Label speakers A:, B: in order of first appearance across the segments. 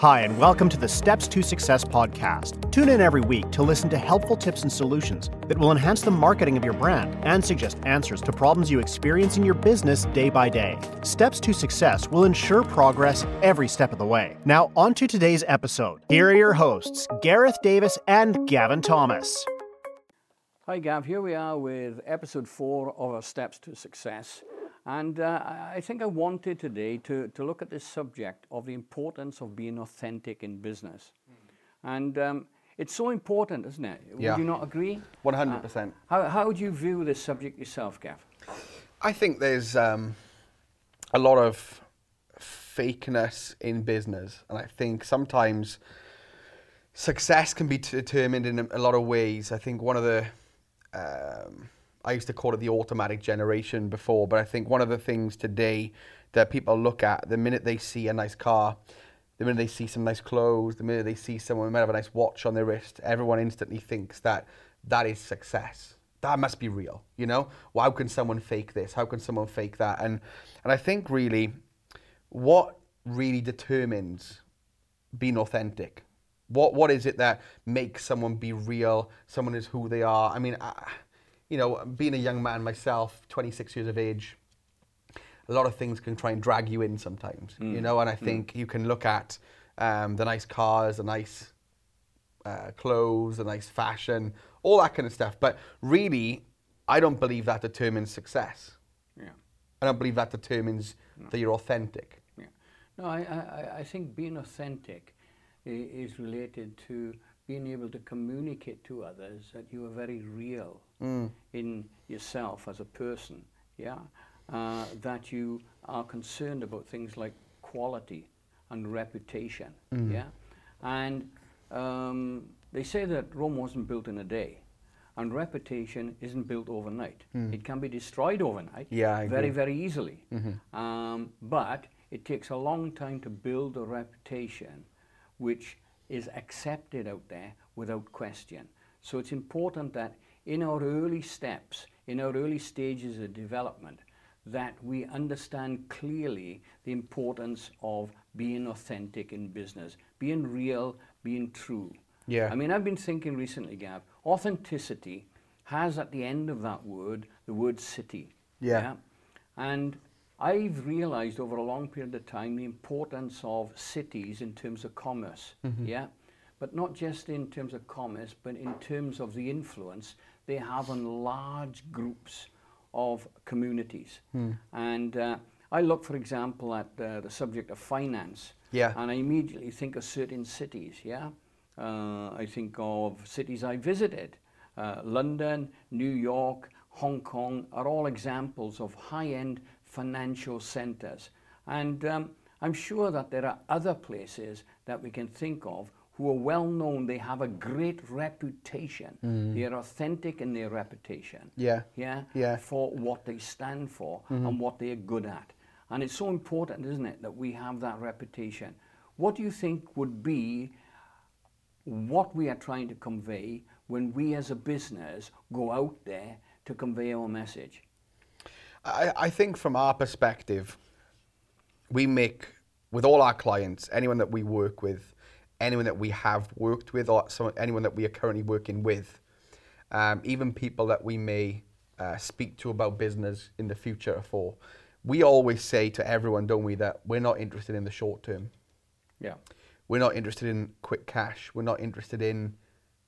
A: Hi, and welcome to the Steps to Success podcast. Tune in every week to listen to helpful tips and solutions that will enhance the marketing of your brand and suggest answers to problems you experience in your business day by day. Steps to Success will ensure progress every step of the way. Now, on to today's episode. Here are your hosts, Gareth Davis and Gavin Thomas.
B: Hi, Gav. Here we are with episode four of our Steps to Success. And uh, I think I wanted today to, to look at this subject of the importance of being authentic in business. Mm. And um, it's so important, isn't it?
C: Yeah.
B: Would you not agree?
C: 100%.
B: Uh, how, how do you view this subject yourself, Gav?
C: I think there's um, a lot of fakeness in business. And I think sometimes success can be determined in a lot of ways. I think one of the um, I used to call it the automatic generation before, but I think one of the things today that people look at the minute they see a nice car, the minute they see some nice clothes, the minute they see someone who might have a nice watch on their wrist, everyone instantly thinks that that is success. That must be real, you know? Well, how can someone fake this? How can someone fake that? And and I think really, what really determines being authentic? What what is it that makes someone be real? Someone is who they are. I mean. I, you know, being a young man myself, 26 years of age, a lot of things can try and drag you in sometimes, mm. you know, and I mm. think mm. you can look at um, the nice cars, the nice uh, clothes, the nice fashion, all that kind of stuff. But really, I don't believe that determines success.
B: Yeah.
C: I don't believe that determines no. that you're authentic.
B: Yeah. No, I, I, I think being authentic is related to being able to communicate to others that you are very real mm. in yourself as a person, yeah, uh, that you are concerned about things like quality and reputation, mm. yeah, and um, they say that Rome wasn't built in a day, and reputation isn't built overnight. Mm. It can be destroyed overnight,
C: yeah,
B: very very easily, mm-hmm. um, but it takes a long time to build a reputation, which is accepted out there without question. So it's important that in our early steps, in our early stages of development, that we understand clearly the importance of being authentic in business, being real, being true.
C: Yeah.
B: I mean, I've been thinking recently, Gav, authenticity has at the end of that word the word city.
C: Yeah. yeah?
B: And I've realized over a long period of time the importance of cities in terms of commerce. Mm-hmm. Yeah. But not just in terms of commerce, but in terms of the influence they have on large groups of communities. Mm. And uh, I look, for example, at uh, the subject of finance.
C: Yeah.
B: And I immediately think of certain cities. Yeah. Uh, I think of cities I visited. Uh, London, New York, Hong Kong are all examples of high-end financial centers. And um, I'm sure that there are other places that we can think of who are well known, they have a great reputation. Mm. They are authentic in their reputation.
C: Yeah.
B: Yeah.
C: Yeah.
B: For what they stand for mm-hmm. and what they are good at. And it's so important, isn't it, that we have that reputation. What do you think would be what we are trying to convey when we as a business go out there to convey our message?
C: I, I think from our perspective, we make, with all our clients, anyone that we work with, anyone that we have worked with, or some, anyone that we are currently working with, um, even people that we may uh, speak to about business in the future for, we always say to everyone, don't we, that we're not interested in the short term.
B: Yeah.
C: We're not interested in quick cash. We're not interested in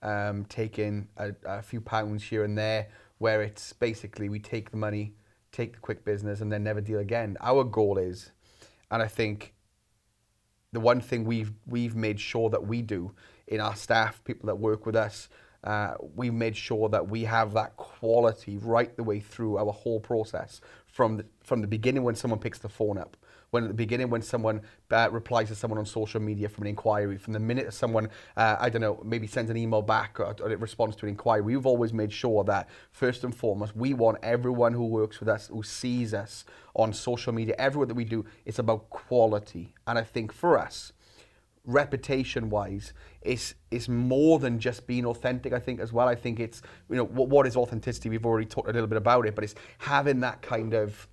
C: um, taking a, a few pounds here and there, where it's basically we take the money, take the quick business, and then never deal again. Our goal is, and I think the one thing we've we've made sure that we do in our staff, people that work with us, uh, we've made sure that we have that quality right the way through our whole process from the, from the beginning when someone picks the phone up when at the beginning when someone uh, replies to someone on social media from an inquiry, from the minute someone, uh, I don't know, maybe sends an email back or, or, it responds to an inquiry, we've always made sure that first and foremost, we want everyone who works with us, who sees us on social media, everywhere that we do, it's about quality. And I think for us, reputation wise is is more than just being authentic i think as well i think it's you know what, what is authenticity we've already talked a little bit about it but it's having that kind of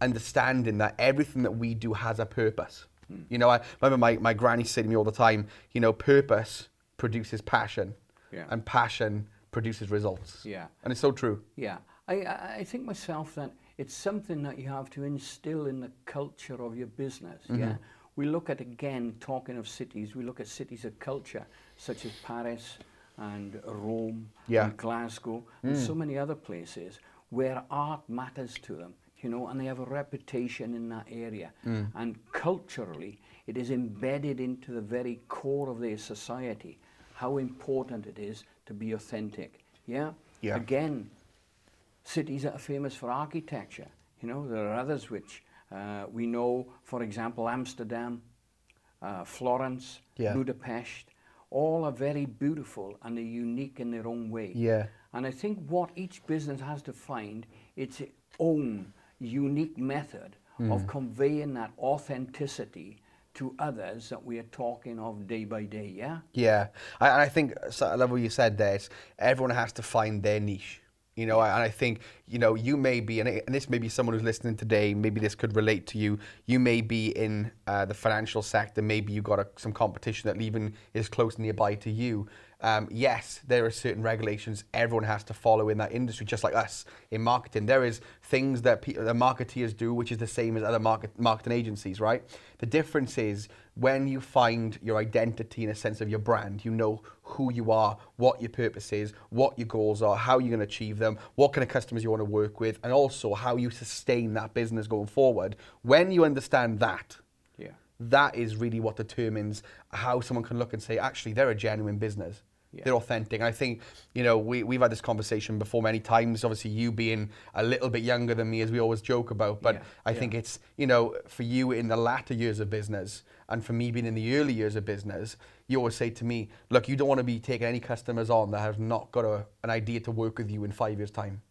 C: understanding that everything that we do has a purpose. You know, I remember my, my granny saying to me all the time, you know, purpose produces passion,
B: Yeah.
C: and passion produces results.
B: Yeah.
C: And it's so true.
B: Yeah, I, I think myself that it's something that you have to instill in the culture of your business.
C: Mm-hmm.
B: Yeah, we look at again talking of cities. We look at cities of culture such as Paris and Rome
C: Yeah.
B: and Glasgow and so many other places where art matters to them. You know, and they have a reputation in that area. And culturally, it is embedded into the very core of their society. How important it is to be authentic. Yeah.
C: Yeah.
B: Again, cities that are famous for architecture. You know, there are others which uh, we know, for example, Amsterdam, uh, Florence,
C: Yeah.
B: Budapest, all are very beautiful and they're unique in their own way.
C: Yeah.
B: And I think what each business has to find its own unique method
C: Hmm.
B: of conveying that authenticity to others that we are talking of day by day, yeah?
C: Yeah, I, and I think so I love what you said there. It's, everyone has to find their niche, you know. And I think you know you may be, and, it- and this may be someone who's listening today. Maybe this could relate to you. You may be in uh, the financial sector. Maybe you got a, some competition that even is close nearby to you. Um, yes, there are certain regulations everyone has to follow in that industry, just like us in marketing. There is things that pe- the marketeers do, which is the same as other market marketing agencies, right? The difference is when you find your identity in a sense of your brand, you know who you are, what your purpose is, what your goals are, how you're going to achieve them, what kind of customers you want to work with, and also how you sustain that business going forward. When you understand that,
B: Yeah.
C: that is really what determines how someone can look and say, actually, they're a genuine business.
B: Yeah.
C: They're authentic. I think, you know, we, we've had this conversation before many times. Obviously, you being a little bit younger than me, as we always joke about. But
B: Yeah,
C: I think it's, you know, for you in the latter years of business and for me being in the early years of business, you always say to me, look, you don't want to be taking any customers on that have not got a, an idea to work with you in five years' time.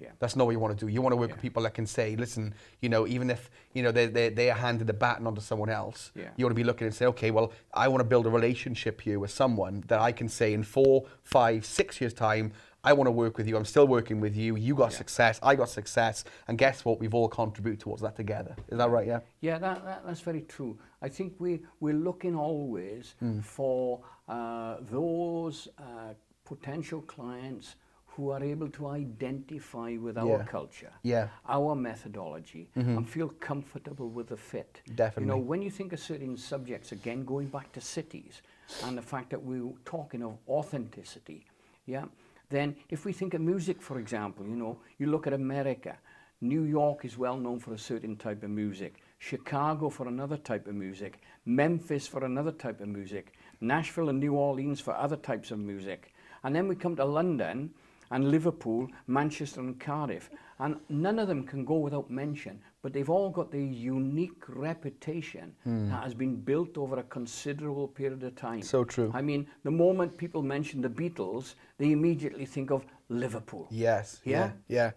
B: Yeah.
C: That's not what you want to do. You want to work
B: Yeah.
C: with people that can say, listen, you know, even if, you know, they, they, they are handed the baton onto someone else,
B: Yeah.
C: you want to be looking and say, okay, well, I want to build a relationship here with someone that I can say in four, five, six years' time, I want to work with you. I'm still working with you. You got
B: Yeah.
C: success. I got success. And guess what? We've all contributed towards that together. Is that right? Yeah.
B: Yeah, that, that, that's very true. I think we, we're looking always
C: Hmm.
B: for uh, those uh, potential clients who are able to identify with our
C: Yeah.
B: culture,
C: Yeah.
B: our methodology, and mm-hmm. feel comfortable with the fit.
C: Definitely.
B: You know, when you think of certain subjects, again, going back to cities and the fact that we're talking of authenticity, yeah, then if we think of music, for example, you know, you look at America, New York is well known for a certain type of music, Chicago for another type of music, Memphis for another type of music, Nashville and New Orleans for other types of music. And then we come to London and Liverpool, Manchester and Cardiff. And none of them can go without mention, but they've all got their unique reputation that has been built over a considerable period of time.
C: So true.
B: I mean, the moment people mention the Beatles, they immediately think of Liverpool.
C: Yes.
B: Yeah?
C: Yeah.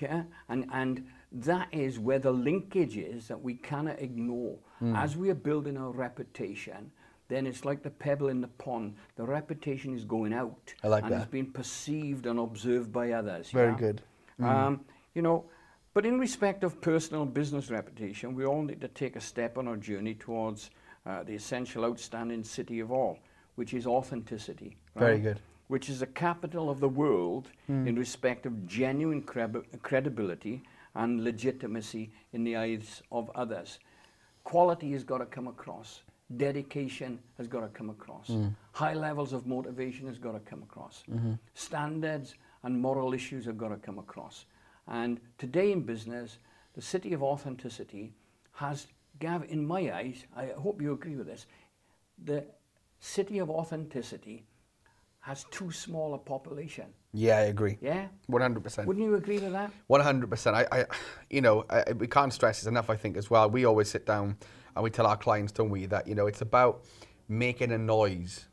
B: Yeah, and and that is where the linkage is that we cannot ignore.
C: Hmm.
B: As we are building our reputation, then it's like the pebble in the pond. The reputation is going out,
C: I like
B: and
C: that.
B: it's being perceived and observed by others.
C: Very good. Hmm.
B: Um, you know, but in respect of personal business reputation, we all need to take a step on our journey towards uh, the essential, outstanding city of all, which is authenticity.
C: Very good.
B: which is the capital of the world in respect of genuine credi- credibility and legitimacy in the eyes of others. Quality has got to come across. Dedication has got to come across. Mm. High levels of motivation has got to come across. Mm-hmm. Standards and moral issues have got to come across. And today in business, the city of authenticity has, Gav, in my eyes, I hope you agree with this, the city of authenticity has too small a population.
C: Yeah, I agree.
B: Yeah?
C: 100%.
B: Wouldn't you agree with that?
C: One hundred percent. I, I, you know, I, we can't stress this enough. I think as well. We always sit down and we tell our clients, don't we, that you know it's about making a noise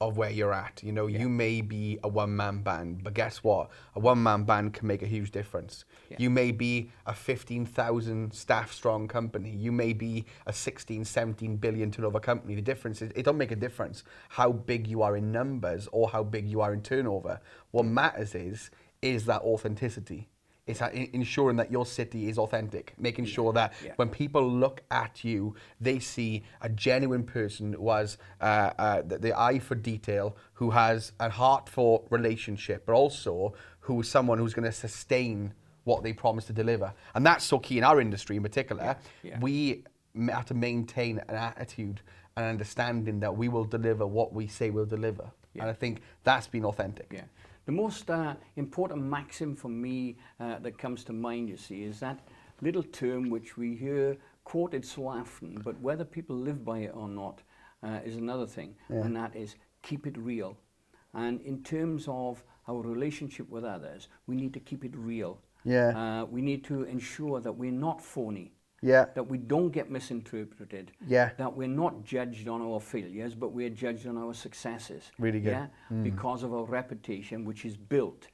C: of where you're at. You know, you may be a one-man band, but guess what? A one-man band can make a huge difference.
B: Yeah.
C: You may be a 15,000 staff strong company. You may be a 16, 17 billion turnover company. The difference is it don't make a difference how big you are in numbers or how big you are in turnover. What matters is is that authenticity It's in- ensuring that your city is authentic, making sure that
B: Yeah.
C: when people look at you, they see a genuine person who has uh, uh, the, the eye for detail, who has a heart for relationship, but also who is someone who's going to sustain what they promise to deliver. And that's so key in our industry in particular.
B: Yeah.
C: We have to maintain an attitude and understanding that we will deliver what we say we'll deliver.
B: Yeah.
C: And I think that's been authentic.
B: Yeah. The most uh, important maxim for me uh, that comes to mind, you see, is that little term which we hear quoted so often, but whether people live by it or not uh, is another thing, and that is keep it real. And in terms of our relationship with others, we need to keep it real.
C: Yeah.
B: Uh, we need to ensure that we're not phony.
C: Yeah.
B: That we don't get misinterpreted.
C: Yeah.
B: That we're not judged on our failures, but we're judged on our successes.
C: Really good.
B: Yeah. Because of our reputation, which is built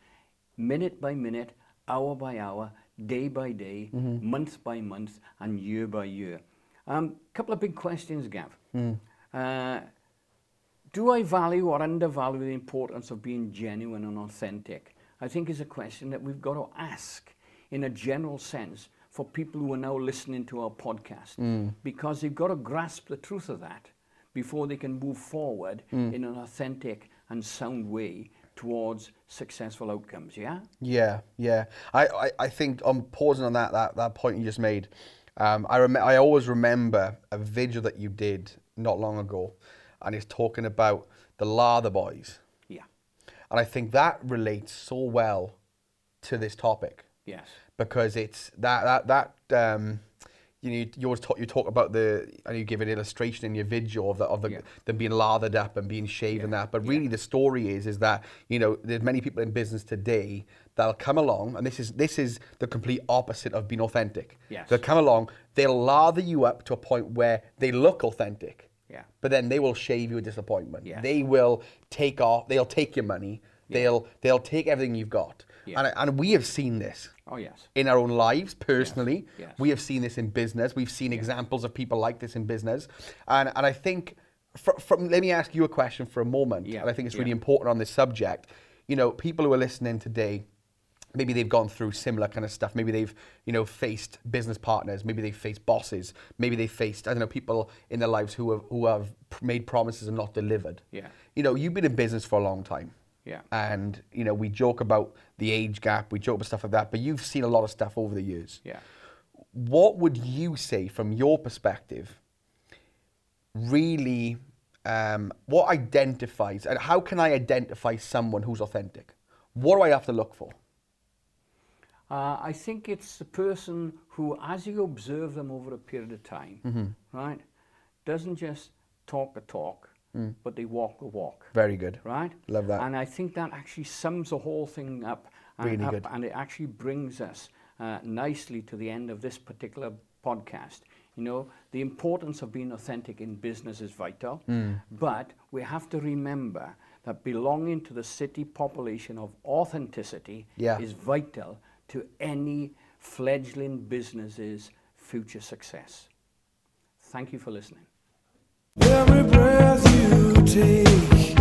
B: minute by minute, hour by hour, day by day, month by month, and year by year. A um, couple of big questions, Gav. Uh, do I value or undervalue the importance of being genuine and authentic? I think is a question that we've got to ask in a general sense for people who are now listening to our podcast mm. because they've got to grasp the truth of that before they can move forward mm. in an authentic and sound way towards successful outcomes, yeah?
C: Yeah, yeah. I, I, I think I'm pausing on that, that, that point you just made. Um, I, rem- I always remember a video that you did not long ago, and it's talking about the Lather Boys.
B: Yeah.
C: And I think that relates so well to this topic
B: Yes.
C: because it's that that that um, you know you always talk you talk about the and you give an illustration in your video of the of the
B: Yeah.
C: them being lathered up and being shaved and that but really the story is is that you know there's many people in business today that'll come along and this is this is the complete opposite of being authentic
B: Yes.
C: they'll come along they'll lather you up to a point where they look authentic
B: Yeah.
C: but then they will shave you a disappointment
B: Yes.
C: they will take off they'll take your money they'll they'll take everything you've got
B: Yeah.
C: and, and we have seen this
B: Oh, yes.
C: in our own lives personally.
B: yes.
C: We have seen this in business. We've seen examples of people like this in business. And, and I think, fr- from, let me ask you a question for a moment.
B: Yeah,
C: And I think it's really
B: yeah.
C: important on this subject. You know, people who are listening today, maybe they've gone through similar kind of stuff. Maybe they've, you know, faced business partners. Maybe they've faced bosses. Maybe they've faced, I don't know, people in their lives who have, who have made promises and not delivered.
B: Yeah.
C: You know, you've been in business for a long time.
B: Yeah.
C: And, you know, we joke about the age gap, we joke about stuff like that, but you've seen a lot of stuff over the years.
B: Yeah.
C: What would you say from your perspective really, um, what identifies, and how can I identify someone who's authentic? What do I have to look for?
B: Uh, I think it's the person who, as you observe them over a period of time, right, doesn't just talk a talk, but they walk the walk,
C: Very good.
B: right?
C: Love that.
B: And I think that actually sums the whole thing up, and,
C: Really
B: up,
C: good.
B: and it actually brings us uh, nicely to the end of this particular podcast. You know, the importance of being authentic in business is vital,
C: Hmm.
B: but we have to remember that belonging to the city population of authenticity
C: Yeah.
B: is vital to any fledgling business's future success. Thank you for listening.
D: Every breath you take